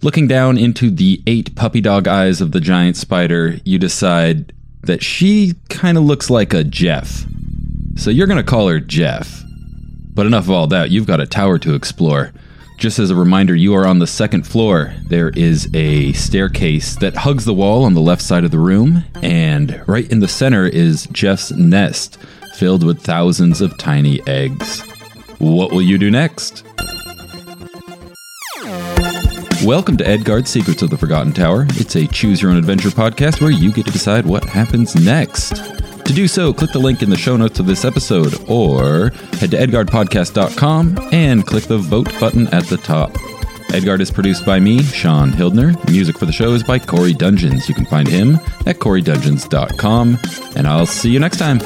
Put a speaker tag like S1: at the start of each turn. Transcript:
S1: Looking down into the eight puppy dog eyes of the giant spider, you decide that she kind of looks like a Jeff. So you're going to call her Jeff. But enough of all that, you've got a tower to explore. Just as a reminder, you are on the second floor. There is a staircase that hugs the wall on the left side of the room, and right in the center is Jeff's nest, filled with thousands of tiny eggs. What will you do next? Welcome to Edgard's Secrets of the Forgotten Tower. It's a choose your own adventure podcast where you get to decide what happens next. To do so, click the link in the show notes of this episode or head to edgardpodcast.com and click the vote button at the top. Edgard is produced by me, Sean Hildner. Music for the show is by Corey Dungeons. You can find him at corey.dungeons.com, and I'll see you next time.